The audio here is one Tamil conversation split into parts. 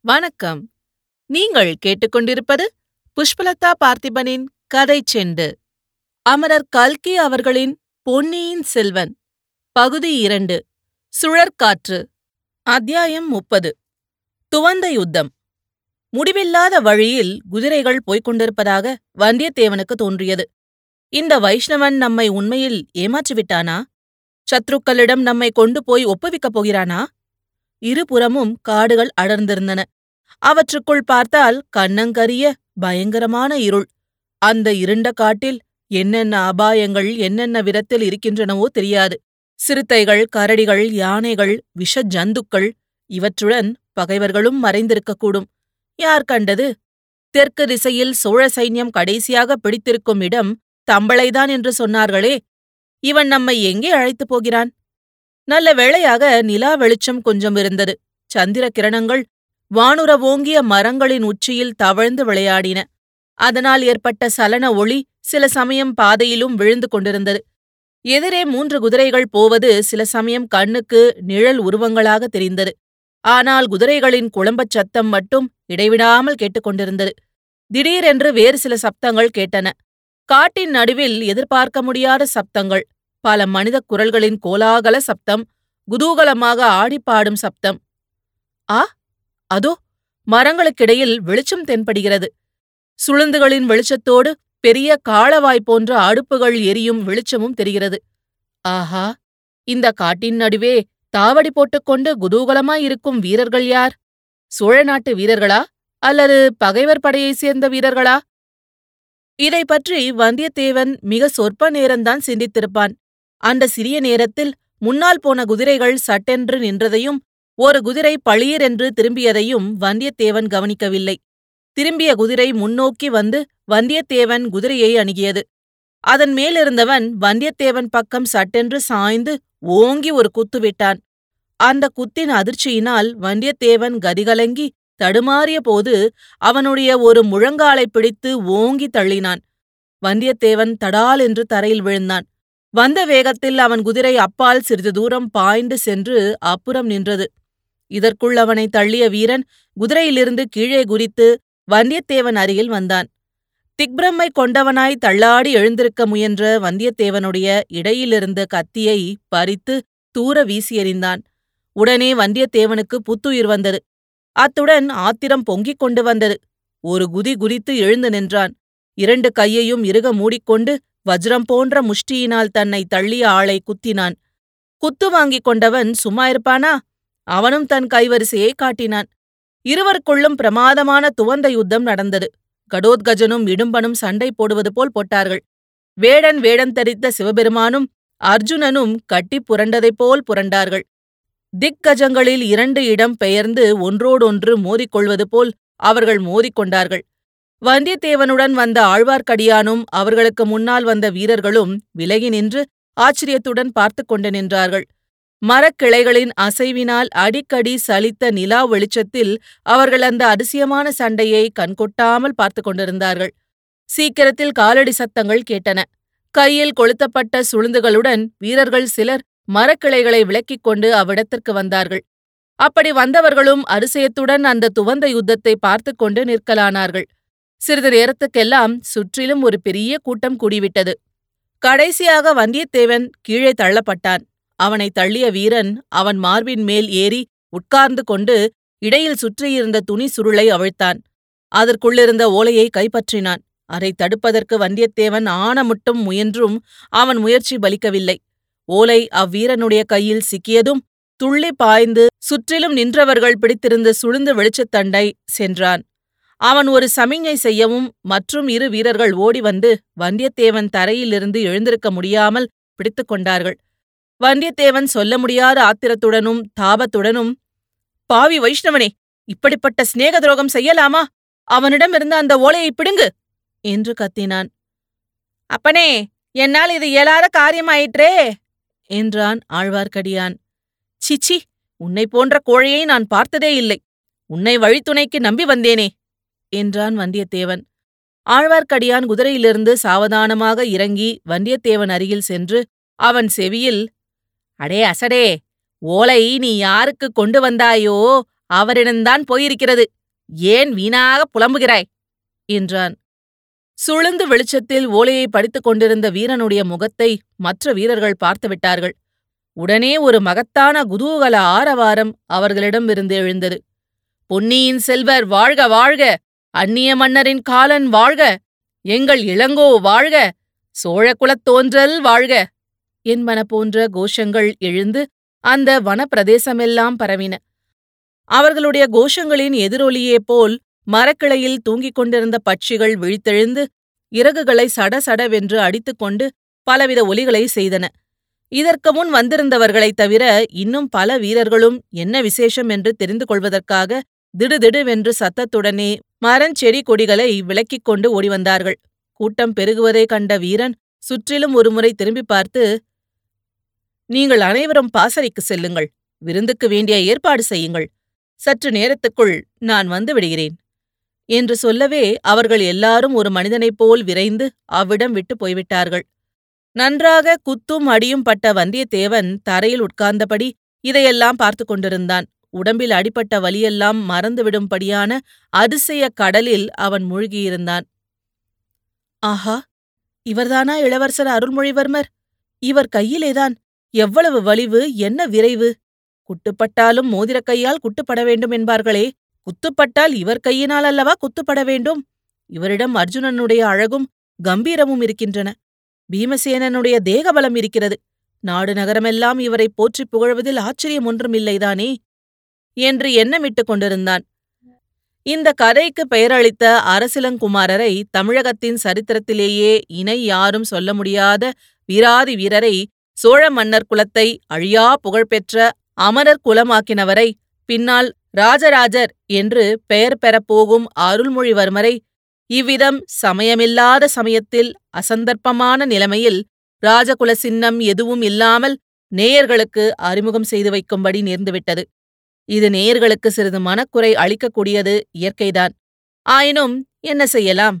வணக்கம். நீங்கள் கேட்டுக்கொண்டிருப்பது புஷ்பலதா பார்த்திபனின் கதை செண்டு. அமரர் கல்கி அவர்களின் பொன்னியின் செல்வன். பகுதி இரண்டு. சுழற்காற்று. அத்தியாயம் முப்பது. துவந்த யுத்தம். முடிவில்லாத வழியில் குதிரைகள் போய்க் கொண்டிருப்பதாக வந்தியத்தேவனுக்கு தோன்றியது. இந்த வைஷ்ணவன் நம்மை உண்மையில் ஏமாற்றிவிட்டானா? சத்ருக்களிடம் நம்மை கொண்டு போய் ஒப்புவிக்கப் போகிறானா? இருபுறமும் காடுகள் அடர்ந்திருந்தன. அவற்றுக்குள் பார்த்தால் கண்ணங்கரிய பயங்கரமான இருள். அந்த இருண்ட காட்டில் என்னென்ன அபாயங்கள் என்னென்ன விதத்தில் இருக்கின்றனவோ தெரியாது. சிறுத்தைகள் கரடிகள் யானைகள் விஷ ஜந்துக்கள் இவற்றுடன் பகைவர்களும் மறைந்திருக்கக்கூடும். யார் கண்டது? தெற்கு திசையில் சோழ சைன்யம் கடைசியாக பிடித்திருக்கும் இடம் தம்பளைதான் என்று சொன்னார்களே. இவன் நம்மை எங்கே அழைத்துப் போகிறான்? நல்ல வேளையாக நிலா வெளிச்சம் கொஞ்சம் இருந்தது. சந்திர கிரணங்கள் வானுர ஓங்கிய மரங்களின் உச்சியில் தவழ்ந்து விளையாடின. அதனால் ஏற்பட்ட சலன ஒளி சில சமயம் பாதையிலும் விழுந்து கொண்டிருந்தது. எதிரே மூன்று குதிரைகள் போவது சில சமயம் கண்ணுக்கு நிழல் உருவங்களாக தெரிந்தது. ஆனால் குதிரைகளின் குழம்பச் சத்தம் மட்டும் இடைவிடாமல் கேட்டுக்கொண்டிருந்தது திடீரென்று வேறு சில சப்தங்கள் கேட்டன. காட்டின் நடுவில் எதிர்பார்க்க முடியாத சப்தங்கள். பல மனித குரல்களின் கோலாகல சப்தம் குதூகலமாக ஆடிப்பாடும் சப்தம். ஆ அதோ மரங்களுக்கிடையில் வெளிச்சம் தென்படுகிறது. சுளுந்துகளின் வெளிச்சத்தோடு பெரிய காளவாய் போன்ற அடுப்புகள் எரியும் வெளிச்சமும் தெரிகிறது. ஆஹா இந்த காட்டின் நடுவே தாவடி போட்டுக்கொண்டு குதூகலமாயிருக்கும் வீரர்கள் யார்? சோழ நாட்டு வீரர்களா? அல்லது பகைவர் படையைச் சேர்ந்த வீரர்களா? இதை பற்றி வந்தியத்தேவன் மிக சொற்ப நேரம்தான் சிந்தித்திருப்பான். அந்த சிறிய நேரத்தில் முன்னால் போன குதிரைகள் சட்டென்று நின்றதையும் ஒரு குதிரை பளீரென்று திரும்பியதையும் வந்தியத்தேவன் கவனிக்கவில்லை. திரும்பிய குதிரை முன்னோக்கி வந்து வந்தியத்தேவன் குதிரையை அணுகியது. அதன் மேலிருந்தவன் வந்தியத்தேவன் பக்கம் சட்டென்று சாய்ந்து ஓங்கி ஒரு குத்து விட்டான். அந்த குத்தின் அதிர்ச்சியினால் வந்தியத்தேவன் கதிகலங்கி தடுமாறிய போது அவனுடைய ஒரு முழங்காலைப் பிடித்து ஓங்கி தள்ளினான். வந்தியத்தேவன் தடால் என்று தரையில் விழுந்தான். வந்த வேகத்தில் அவன் குதிரை அப்பால் சிறிது தூரம் பாய்ந்து சென்று அப்புறம் நின்றது. இதற்குள் அவனை தள்ளிய வீரன் குதிரையிலிருந்து கீழே குதித்து வந்தியத்தேவன் அருகில் வந்தான். திக்பிரம்மை கொண்டவனாய் தள்ளாடி எழுந்திருக்க முயன்ற வந்தியத்தேவனுடைய இடையிலிருந்த கத்தியை பறித்து தூர வீசி எறிந்தான். உடனே வந்தியத்தேவனுக்கு புத்துயிர் வந்தது. அத்துடன் ஆத்திரம் பொங்கிக் கொண்டு வந்தது. ஒரு குதி குதித்து எழுந்து நின்றான். இரண்டு கையையும் இறுக மூடிக்கொண்டு வஜ்ரம் போன்ற முஷ்டியினால் தன்னை தள்ளிய ஆளை குத்தினான். குத்து வாங்கிக் கொண்டவன் சும்மா இருப்பானா? அவனும் தன் கைவரிசையை காட்டினான். இருவருக்குள்ளும் பிரமாதமான துவந்த யுத்தம் நடந்தது. கடோத்கஜனும் இடும்பனும் சண்டை போடுவது போல் போட்டார்கள். வேடன் வேடம் தரித்த சிவபெருமானும் அர்ஜுனனும் கட்டிப் புரண்டதைப் போல் புரண்டார்கள். திக்கஜங்களில் இரண்டு இடம் பெயர்ந்து ஒன்றோடொன்று மோதிக்கொள்வது போல் அவர்கள் மோதிக்கொண்டார்கள் வந்தியத்தேவனுடன் வந்த ஆழ்வார்க்கடியானும் அவர்களுக்கு முன்னால் வந்த வீரர்களும் விலகி நின்று ஆச்சரியத்துடன் பார்த்து கொண்டு நின்றார்கள். மரக்கிளைகளின் அசைவினால் அடிக்கடி சலித்த நிலா வெளிச்சத்தில் அவர்கள் அந்த அதிசயமான சண்டையை கண்கொட்டாமல் பார்த்து கொண்டிருந்தார்கள். சீக்கிரத்தில் காலடி சத்தங்கள் கேட்டன. கையில் கொளுத்தப்பட்ட சுளுந்துகளுடன் வீரர்கள் சிலர் மரக்கிளைகளை விலக்கிக் கொண்டு அவ்விடத்திற்கு வந்தார்கள். அப்படி வந்தவர்களும் அரிசயத்துடன் அந்த துவந்த யுத்தத்தை பார்த்து கொண்டு நிற்கலானார்கள். சிறிது நேரத்துக்கெல்லாம் சுற்றிலும் ஒரு பெரிய கூட்டம் கூடிவிட்டது. கடைசியாக வந்தியத்தேவன் கீழே தள்ளப்பட்டான். அவனை தள்ளிய வீரன் அவன் மார்பின் மேல் ஏறி உட்கார்ந்து கொண்டு இடையில் சுற்றியிருந்த துணி சுருளை அவிழ்த்தான். அதற்குள்ளிருந்த ஓலையை கைப்பற்றினான். அதை தடுப்பதற்கு வந்தியத்தேவன் ஆணமுட்டும் முயன்றும் அவன் முயற்சி பலிக்கவில்லை. ஓலை அவ்வீரனுடைய கையில் சிக்கியதும் துள்ளி பாய்ந்து சுற்றிலும் நின்றவர்கள் பிடித்திருந்த சுளுந்து வெளிச்சத்தண்டை சென்றான். அவன் ஒரு சமிஞ்ஞை செய்யவும் மற்றும் இரு வீரர்கள் ஓடி வந்து வந்தியத்தேவன் தரையிலிருந்து எழுந்திருக்க முடியாமல் பிடித்துக் கொண்டார்கள். வந்தியத்தேவன் சொல்ல முடியாத ஆத்திரத்துடனும் தாபத்துடனும் பாவி வைஷ்ணவனே இப்படிப்பட்ட சிநேக துரோகம் செய்யலாமா? அவனிடமிருந்து அந்த ஓலையை பிடுங்கு! என்று கத்தினான். அப்பனே என்னால் இது இயலாத காரியமாயிற்றே! என்றான் ஆழ்வார்க்கடியான். சிச்சி உன்னை போன்ற கோழையை நான் பார்த்ததே இல்லை. உன்னை வழித்துணைக்கு நம்பி வந்தேனே! என்றான் வந்தியத்தேவன். ஆழ்வார்க்கடியான் குதிரையிலிருந்து சாவதானமாக இறங்கி வந்தியத்தேவன் அருகில் சென்று அவன் செவியில் அடே அசடே ஓலை நீ யாருக்கு கொண்டு வந்தாயோ அவரிடம்தான் போயிருக்கிறது. ஏன் வீணாக புலம்புகிறாய்? என்றான். சுளுந்து வெளிச்சத்தில் ஓலையை படித்துக் கொண்டிருந்த வீரனுடைய முகத்தை மற்ற வீரர்கள் பார்த்துவிட்டார்கள் உடனே ஒரு மகத்தான குதூகல ஆரவாரம் அவர்களிடமிருந்து எழுந்தது. பொன்னியின் செல்வர் வாழ்க வாழ்க! அந்நிய மன்னரின் காலன் வாழ்க எங்கள் இளங்கோ வாழ்க சோழகுலத் தோன்றல் வாழ்க என்பன போன்ற கோஷங்கள் எழுந்து அந்த வனப்பிரதேசமெல்லாம் பரவின. அவர்களுடைய கோஷங்களின் எதிரொலியே போல் மரக்கிளையில் தூங்கிக் கொண்டிருந்த பட்சிகள் விழித்தெழுந்து இறகுகளை சடசடவென்று அடித்துக்கொண்டு பலவித ஒலிகளை செய்தன. இதற்கு முன் வந்திருந்தவர்களைத் தவிர இன்னும் பல வீரர்களும் என்ன விசேஷம் என்று தெரிந்து கொள்வதற்காக திடுதிடுவென்று சத்தத்துடனே மரஞ்செடி கொடிகளை விலக்கிக் கொண்டு ஓடிவந்தார்கள். கூட்டம் பெருகுவதை கண்ட வீரன் சுற்றிலும் ஒருமுறை திரும்பி பார்த்து நீங்கள் அனைவரும் பாசறைக்கு செல்லுங்கள். விருந்துக்கு வேண்டிய ஏற்பாடு செய்யுங்கள். சற்று நேரத்துக்குள் நான் வந்து விடுகிறேன். என்று சொல்லவே அவர்கள் எல்லாரும் ஒரு மனிதனைப் போல் விரைந்து அவ்விடம் விட்டு போய்விட்டார்கள். நன்றாக குத்தும் அடியும் பட்ட வந்தியத்தேவன் தரையில் உட்கார்ந்தபடி இதையெல்லாம் பார்த்து கொண்டிருந்தான். உடம்பில் அடிபட்ட வலியெல்லாம் மறந்துவிடும்படியான அதிசய கடலில் அவன் மூழ்கியிருந்தான். ஆஹா! இவர்தானா இளவரசர் அருள்மொழிவர்மர்? இவர் கையிலேதான் எவ்வளவு வலிவு என்ன விரைவு? குட்டுப்பட்டாலும் மோதிரக் கையால் குட்டுப்பட வேண்டும் என்பார்களே குத்துப்பட்டால் இவர் கையினால் அல்லவா குத்துப்பட வேண்டும்? இவரிடம் அர்ஜுனனுடைய அழகும் கம்பீரமும் இருக்கின்றன. பீமசேனனுடைய தேகபலம் இருக்கிறது. நாடு நகரமெல்லாம் இவரை போற்றிப் புகழ்வதில் ஆச்சரியம் ஒன்றுமில்லைதானே என்று எண்ணமிட்டுக் கொண்டிருந்தான். இந்த கதைக்கு பெயரளித்த அரசிலங்குமாரரை தமிழகத்தின் சரித்திரத்திலேயே இணை யாரும் சொல்ல முடியாத வீராதி வீரரை சோழ மன்னர் குலத்தை அழியா புகழ்பெற்ற அமரர் குலமாக்கினவரை பின்னால் ராஜராஜர் என்று பெயர் பெறப்போகும் அருள்மொழிவர்மரை இவ்விதம் சமயமில்லாத சமயத்தில் அசந்தர்ப்பமான நிலைமையில் ராஜகுல சின்னம் எதுவும் இல்லாமல் நேயர்களுக்கு அறிமுகம் செய்து வைக்கும்படி நேர்ந்துவிட்டது. இது நேயர்களுக்கு சிறிது மனக்குறை அளிக்கக்கூடியது இயற்கைதான். ஆயினும் என்ன செய்யலாம்?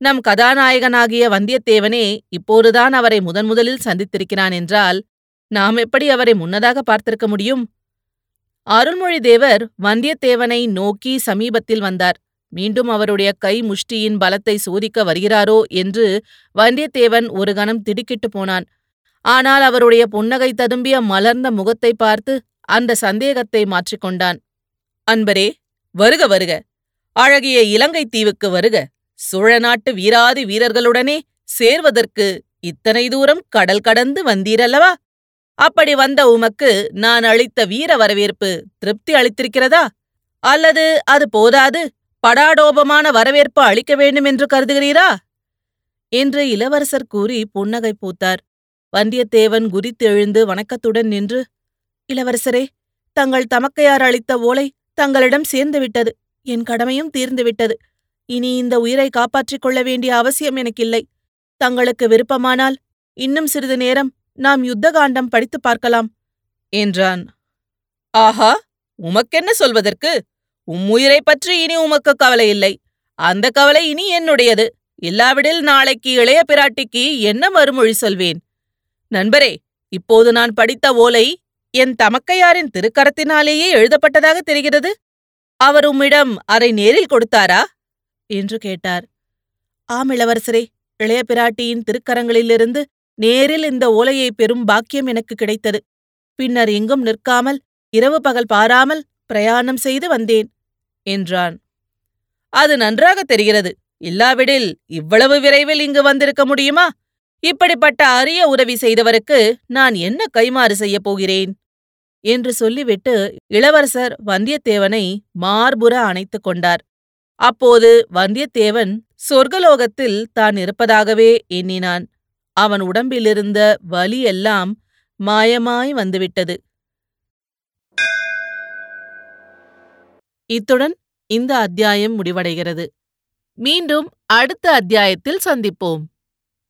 நம் கதாநாயகனாகிய வந்தியத்தேவனே இப்போதுதான் அவரை முதன் முதலில் சந்தித்திருக்கிறான் என்றால் நாம் எப்படி அவரை முன்னதாக பார்த்திருக்க முடியும்? அருள்மொழிதேவர் வந்தியத்தேவனை நோக்கி சமீபத்தில் வந்தார். மீண்டும் அவருடைய கை முஷ்டியின் பலத்தை சோதிக்க வருகிறாரோ என்று வந்தியத்தேவன் ஒரு கணம் திடுக்கிட்டு போனான். ஆனால் அவருடைய புன்னகை ததும்பிய மலர்ந்த முகத்தை பார்த்து அந்த சந்தேகத்தை மாற்றிக்கொண்டான் அன்பரே வருக வருக. அழகிய இலங்கை தீவுக்கு வருக. சோழ நாட்டு வீராதி வீரர்களுடனே சேர்வதற்கு இத்தனை தூரம் கடல் கடந்து வந்தீரல்லவா? அப்படி வந்த உமக்கு நான் அளித்த வீர வரவேற்பு திருப்தி அளித்திருக்கிறதா? அல்லது அது போதாது? படாடோபமான வரவேற்பு அளிக்க வேண்டும் என்று கருதுகிறீரா? என்று இளவரசர் கூறி புன்னகை பூத்தார். வந்தியத்தேவன் குதித்து எழுந்து வணக்கத்துடன் நின்று இளவரசரே தங்கள் தமக்கையார் அளித்த ஓலை தங்களிடம் சேர்ந்துவிட்டது. என் கடமையும் தீர்ந்துவிட்டது. இனி இந்த உயிரை காப்பாற்றிக் கொள்ள வேண்டிய அவசியம் எனக்கில்லை. தங்களுக்கு விருப்பமானால் இன்னும் சிறிது நேரம் நாம் யுத்த காண்டம் படித்துப் பார்க்கலாம். என்றான். ஆஹா உமக்கென்ன சொல்வதற்கு? உம் உயிரைப் பற்றி இனி உமக்கு கவலை இல்லை. அந்த கவலை இனி என்னுடையது. இல்லாவிடில் நாளைக்கு இளைய பிராட்டிக்கு என்ன மறுமொழி சொல்வேன்? நண்பரே இப்போது நான் படித்த ஓலை என் தமக்கையாரின் திருக்கரத்தினாலேயே எழுதப்பட்டதாக தெரிகிறது. அவர் உம்மிடம் அதை நேரில் கொடுத்தாரா? என்று கேட்டார். ஆம் இளவரசரே இளைய பிராட்டியின் திருக்கரங்களிலிருந்து நேரில் இந்த ஓலையை பெறும் பாக்கியம் எனக்கு கிடைத்தது. பின்னர் எங்கும் நிற்காமல் இரவு பகல் பாராமல் பிரயாணம் செய்து வந்தேன் என்றான். அது நன்றாக தெரிகிறது. இல்லாவிடில் இவ்வளவு விரைவில் இங்கு வந்திருக்க முடியுமா? இப்படிப்பட்ட அரிய உதவி செய்தவருக்கு நான் என்ன கைமாறு செய்யப் போகிறேன்? என்று சொல்லிவிட்டு இளவரசர் வந்தியத்தேவனை மார்புற அணைத்துக் கொண்டார். அப்போது வந்தியத்தேவன் சொர்க்கலோகத்தில் தான் இருப்பதாகவே எண்ணினான். அவன் உடம்பிலிருந்த வலியெல்லாம் மாயமாய் வந்துவிட்டது. இத்துடன் இந்த அத்தியாயம் முடிவடைகிறது. மீண்டும் அடுத்த அத்தியாயத்தில் சந்திப்போம்.